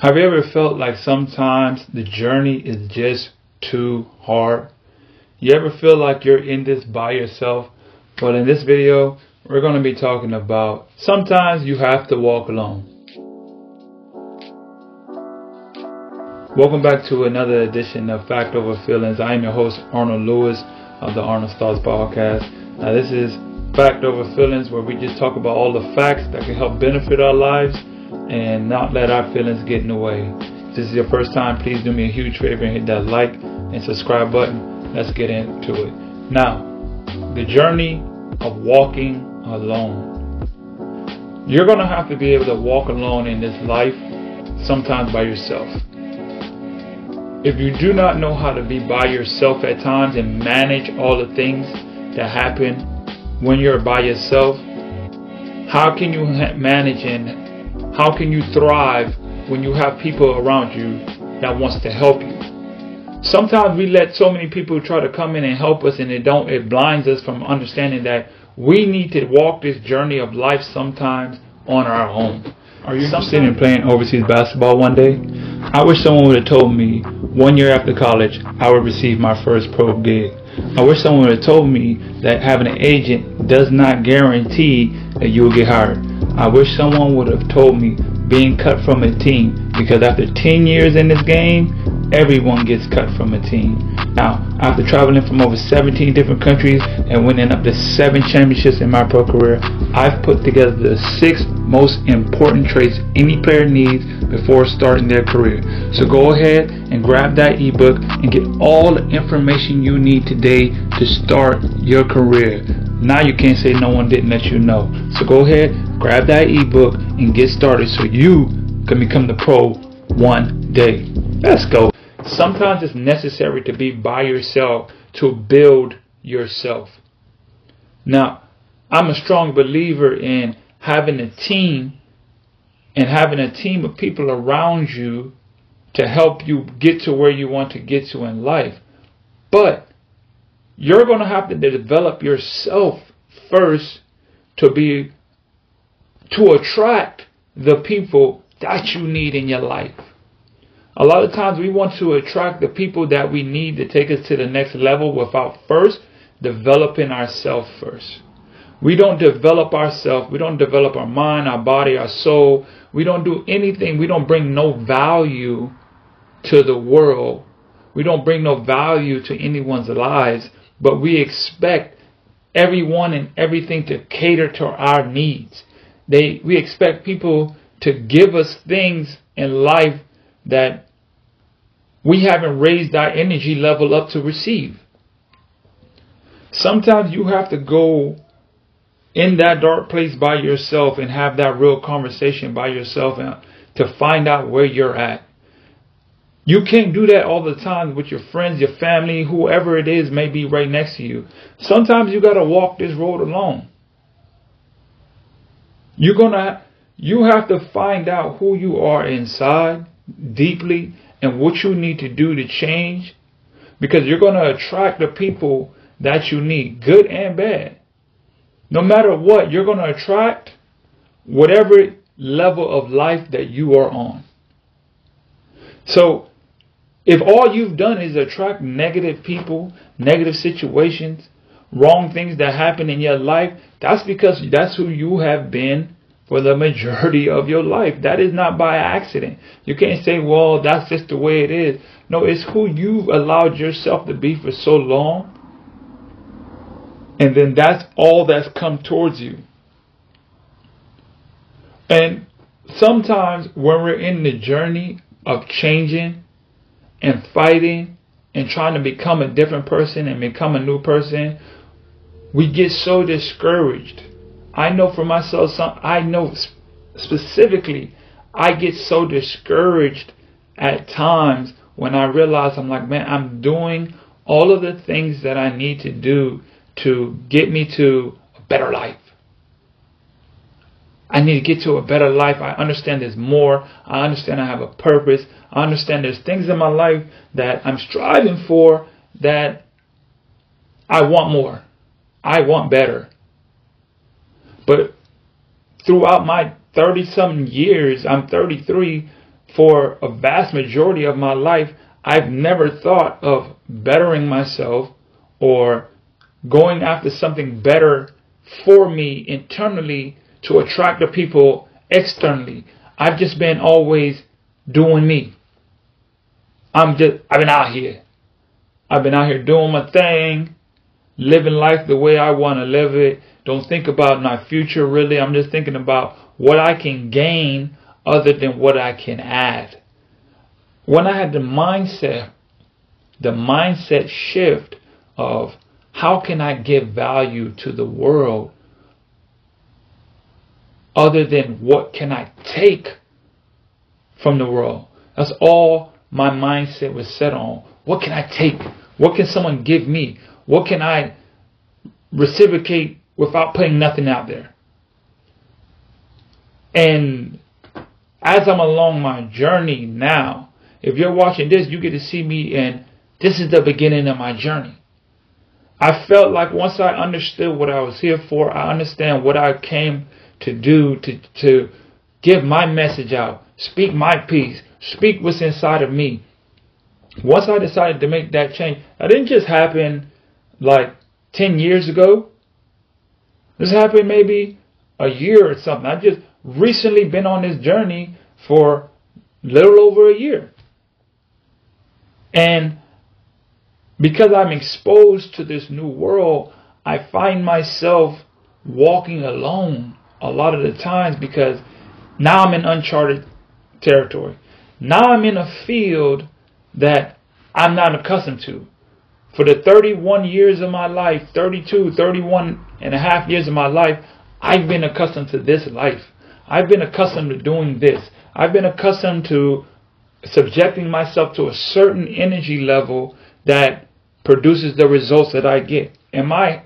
Have you ever felt like sometimes the journey is just too hard? You ever feel like you're in this by yourself? Well, in this video, we're going to be talking about sometimes you have to walk alone. Welcome back to another edition of Fact Over Feelings. I am your host, Arnold Lewis of the Arnold's Thoughts Podcast. Now, this is Fact Over Feelings, where we just talk about all the facts that can help benefit our lives and not let our feelings get in the way. If this is your first time, please do me a huge favor and hit that like and subscribe button. Let's get into it. Now, the journey of walking alone. You're going to have to be able to walk alone in this life, sometimes by yourself. If you do not know how to be by yourself at times and manage all the things that happen when you're by yourself, how can you manage and how can you thrive when you have people around you that wants to help you? Sometimes we let so many people try to come in and help us and it don't it blinds us from understanding that we need to walk this journey of life sometimes on our own. Are you interested in playing overseas basketball one day? I wish someone would have told me one year after college I would receive my first pro gig. I wish someone would have told me that having an agent does not guarantee that you will get hired. I wish someone would have told me being cut from a team because after 10 years in this game, everyone gets cut from a team. Now, after traveling from over 17 different countries and winning up to seven championships in my pro career, I've put together the six most important traits any player needs before starting their career. So go ahead and grab that ebook and get all the information you need today to start your career. Now you can't say no one didn't let you know. So go ahead, grab that ebook and get started so you can become the pro one day. Let's go. Sometimes it's necessary to be by yourself to build yourself. Now, I'm a strong believer in having a team and having a team of people around you to help you get to where you want to get to in life. But you're going to have to develop yourself first to be to attract the people that you need in your life. A lot of times we want to attract the people that we need to take us to the next level without first developing ourselves first. We don't develop ourselves. We don't develop our mind, our body, our soul. We don't do anything. We don't bring no value to the world. We don't bring no value to anyone's lives but we expect everyone and everything to cater to our needs. They, we expect people to give us things in life that we haven't raised our energy level up to receive. Sometimes you have to go in that dark place by yourself and have that real conversation by yourself to find out where you're at. You can't do that all the time with your friends, your family, whoever it is may be right next to you. Sometimes you got to walk this road alone. You're to you have to find out who you are inside deeply and what you need to do to change because you're to attract the people that you need, good and bad. No matter what, you're to attract whatever level of life that you are on. So if all you've done is attract negative people, negative situations, wrong things that happen in your life, that's because that's who you have been for the majority of your life. That is not by accident. You can't say, well, that's just the way it is. No, it's who you've allowed yourself to be for so long. And then that's all that's come towards you. And sometimes when we're in the journey of changing, and fighting and trying to become a different person and become a new person, we get so discouraged. I know for myself, some, I know specifically, I get so discouraged at times when I realize I'm like, man, I'm doing all of the things that I need to do to get me to a better life. I need to get to a better life. I understand there's more. I understand I have a purpose. I understand there's things in my life that I'm striving for that I want more. I want better. But throughout my 30 something years, I'm 33, for a vast majority of my life, I've never thought of bettering myself or going after something better for me internally to attract the people externally. I've just been always doing me. I'm just, I've been out here. I've been out here doing my thing, living life the way I want to live it. Don't think about my future really. I'm just thinking about what I can gain other than what I can add. When I had the mindset, the mindset shift of how can I give value to the world other than what can I take from the world? That's all my mindset was set on. What can I take? What can someone give me? What can I reciprocate without putting nothing out there? And as I'm along my journey now, if you're watching this, you get to see me, and this is the beginning of my journey. I felt like once I understood what I was here for, I understand what I came to do to to give my message out, speak my piece, speak what's inside of me. Once I decided to make that change, that didn't just happen like 10 years ago. This happened maybe a year or something. I just recently been on this journey for little over a year. And because I'm exposed to this new world, I find myself walking alone a lot of the times because now I'm in uncharted territory. Now I'm in a field that I'm not accustomed to. For the 31 years of my life, 32, 31 and a half years of my life, I've been accustomed to this life. I've been accustomed to doing this. I've been accustomed to subjecting myself to a certain energy level that produces the results that I get. Am I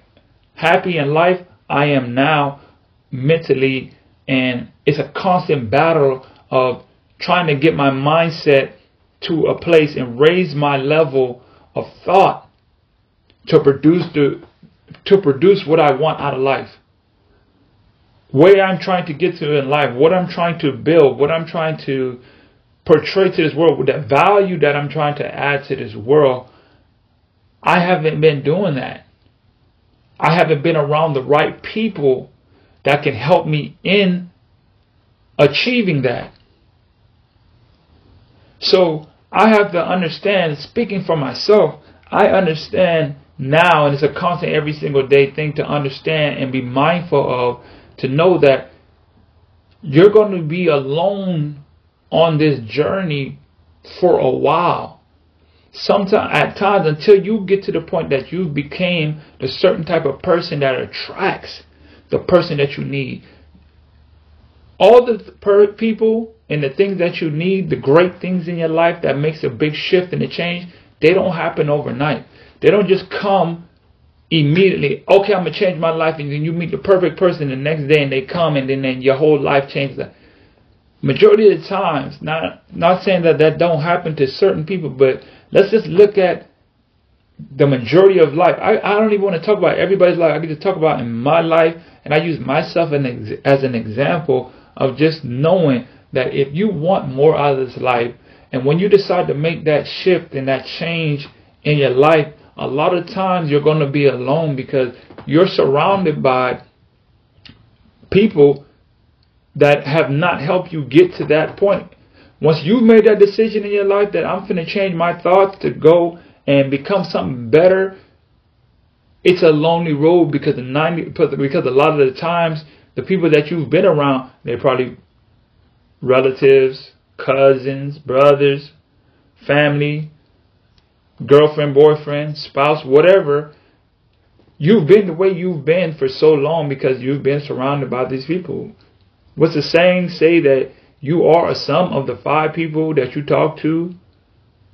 happy in life? I am now mentally, and it's a constant battle of trying to get my mindset to a place and raise my level of thought to produce the to produce what I want out of life. Where I'm trying to get to in life, what I'm trying to build, what I'm trying to portray to this world, the value that I'm trying to add to this world, I haven't been doing that. I haven't been around the right people that can help me in achieving that. So I have to understand, speaking for myself, I understand now, and it's a constant every single day thing to understand and be mindful of, to know that you're going to be alone on this journey for a while. Sometimes, at times, until you get to the point that you became the certain type of person that attracts the person that you need. All the per- people and the things that you need, the great things in your life that makes a big shift and a change, they don't happen overnight. They don't just come immediately. Okay, I'm gonna change my life, and then you meet the perfect person the next day, and they come, and then, then your whole life changes. Majority of the times, not not saying that that don't happen to certain people, but let's just look at the majority of life. I, I don't even want to talk about everybody's life. I get to talk about in my life, and I use myself as an example of just knowing that if you want more out of this life, and when you decide to make that shift and that change in your life, a lot of times you're going to be alone because you're surrounded by people that have not helped you get to that point. Once you've made that decision in your life that I'm going to change my thoughts to go and become something better, it's a lonely road because the 90 because a lot of the times the people that you've been around, they're probably relatives, cousins, brothers, family, girlfriend, boyfriend, spouse, whatever. You've been the way you've been for so long because you've been surrounded by these people. What's the saying say that you are a sum of the five people that you talk to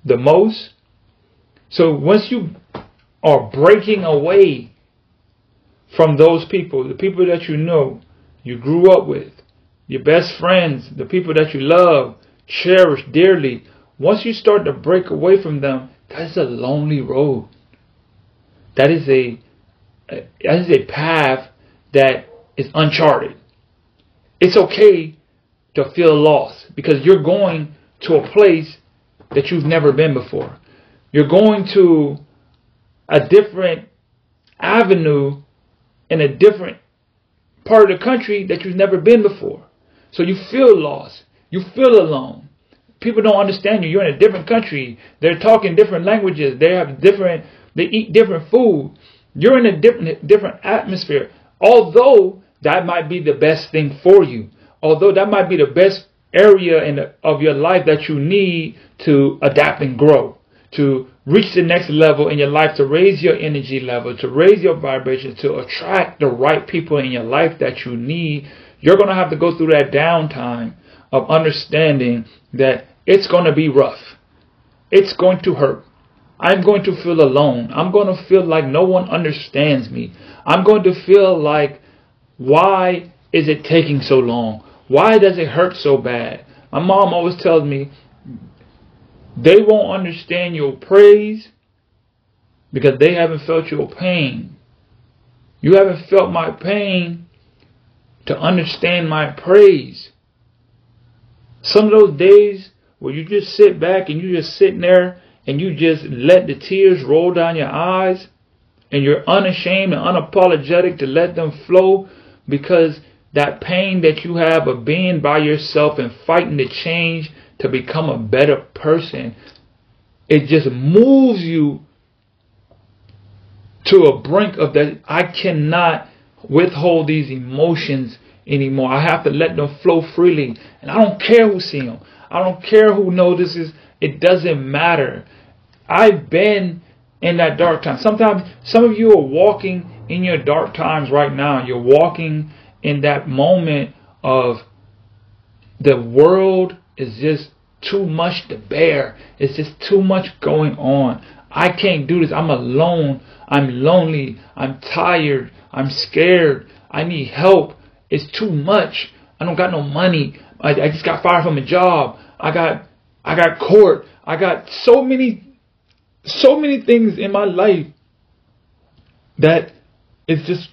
the most? So once you are breaking away from those people, the people that you know, you grew up with, your best friends, the people that you love, cherish dearly, once you start to break away from them, that is a lonely road. That is a that is a path that is uncharted. It's okay to feel lost because you're going to a place that you've never been before. You're going to a different avenue in a different part of the country that you've never been before. So you feel lost. You feel alone. People don't understand you. You're in a different country. They're talking different languages. They have different, they eat different food. You're in a different, different atmosphere. Although that might be the best thing for you. Although that might be the best area in the, of your life that you need to adapt and grow, to reach the next level in your life, to raise your energy level, to raise your vibration, to attract the right people in your life that you need, you're going to have to go through that downtime of understanding that it's going to be rough. It's going to hurt. I'm going to feel alone. I'm going to feel like no one understands me. I'm going to feel like, why is it taking so long? Why does it hurt so bad? My mom always tells me they won't understand your praise because they haven't felt your pain. You haven't felt my pain to understand my praise. Some of those days where you just sit back and you just sitting there and you just let the tears roll down your eyes and you're unashamed and unapologetic to let them flow because that pain that you have of being by yourself and fighting to change to become a better person, it just moves you to a brink of that. I cannot withhold these emotions anymore. I have to let them flow freely. And I don't care who sees them. I don't care who notices. It doesn't matter. I've been in that dark time. Sometimes some of you are walking in your dark times right now. You're walking in that moment of the world is just too much to bear. It's just too much going on. I can't do this. I'm alone. I'm lonely. I'm tired. I'm scared. I need help. It's too much. I don't got no money. I, I just got fired from a job. I got I got court. I got so many so many things in my life that is just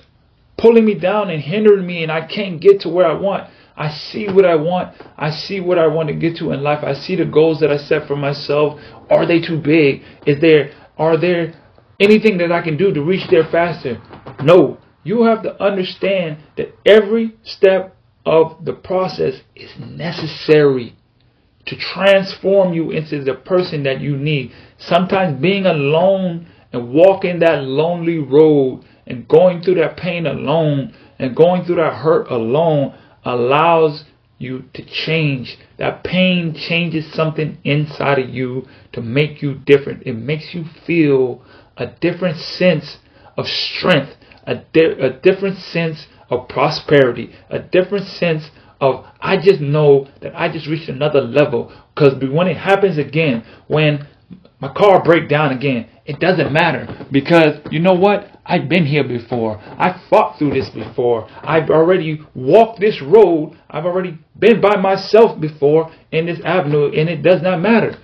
pulling me down and hindering me and I can't get to where I want. I see what I want. I see what I want to get to in life. I see the goals that I set for myself. Are they too big? Is there are there anything that I can do to reach there faster? No. You have to understand that every step of the process is necessary to transform you into the person that you need. Sometimes being alone and walking that lonely road and going through that pain alone and going through that hurt alone allows you to change. That pain changes something inside of you to make you different. It makes you feel a different sense of strength, a, di- a different sense of prosperity, a different sense of I just know that I just reached another level. Because when it happens again, when my car break down again, it doesn't matter because you know what? I've been here before. I fought through this before. I've already walked this road. I've already been by myself before in this avenue, and it does not matter.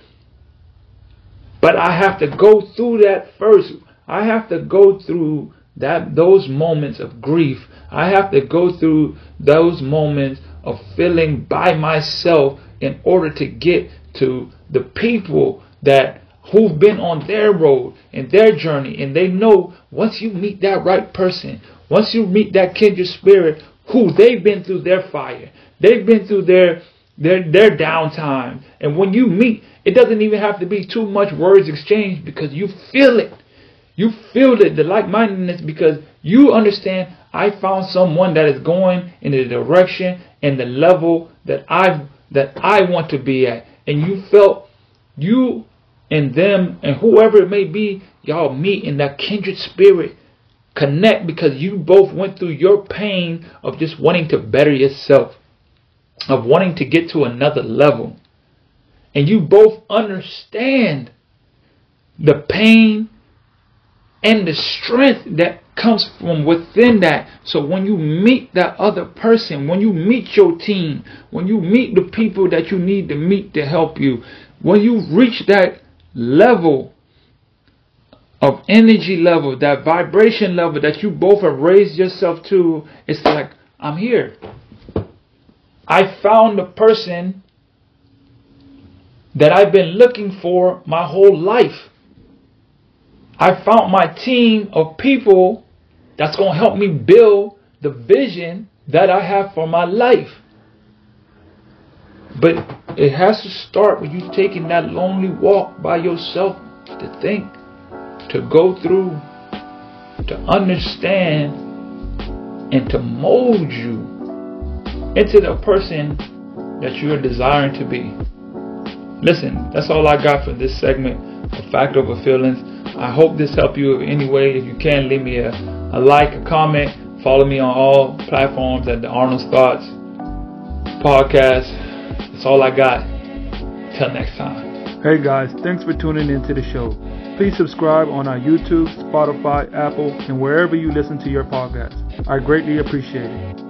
But I have to go through that first. I have to go through that those moments of grief. I have to go through those moments of feeling by myself in order to get to the people that who've been on their road and their journey and they know once you meet that right person, once you meet that kindred spirit who they've been through their fire, they've been through their their their downtime. And when you meet, it doesn't even have to be too much words exchanged because you feel it. You feel it, the like-mindedness, because you understand I found someone that is going in the direction and the level that I that I want to be at. And you felt you and them and whoever it may be, y'all meet in that kindred spirit. Connect because you both went through your pain of just wanting to better yourself, of wanting to get to another level. And you both understand the pain and the strength that comes from within that. So when you meet that other person, when you meet your team, when you meet the people that you need to meet to help you, when you reach that level of energy level, that vibration level that you both have raised yourself to, it's like, I'm here. I found the person that I've been looking for my whole life. I found my team of people that's going to help me build the vision that I have for my life. But it has to start with you taking that lonely walk by yourself to think, to go through, to understand, and to mold you into the person that you are desiring to be. Listen, that's all I got for this segment of Fact Over Feelings. I hope this helped you in any way. If you can, leave me a, a like, a comment. Follow me on all platforms at the Arnold's Thoughts podcast. That's all I got. Till next time. Hey guys, thanks for tuning into the show. Please subscribe on our YouTube, Spotify, Apple, and wherever you listen to your podcast. I greatly appreciate it.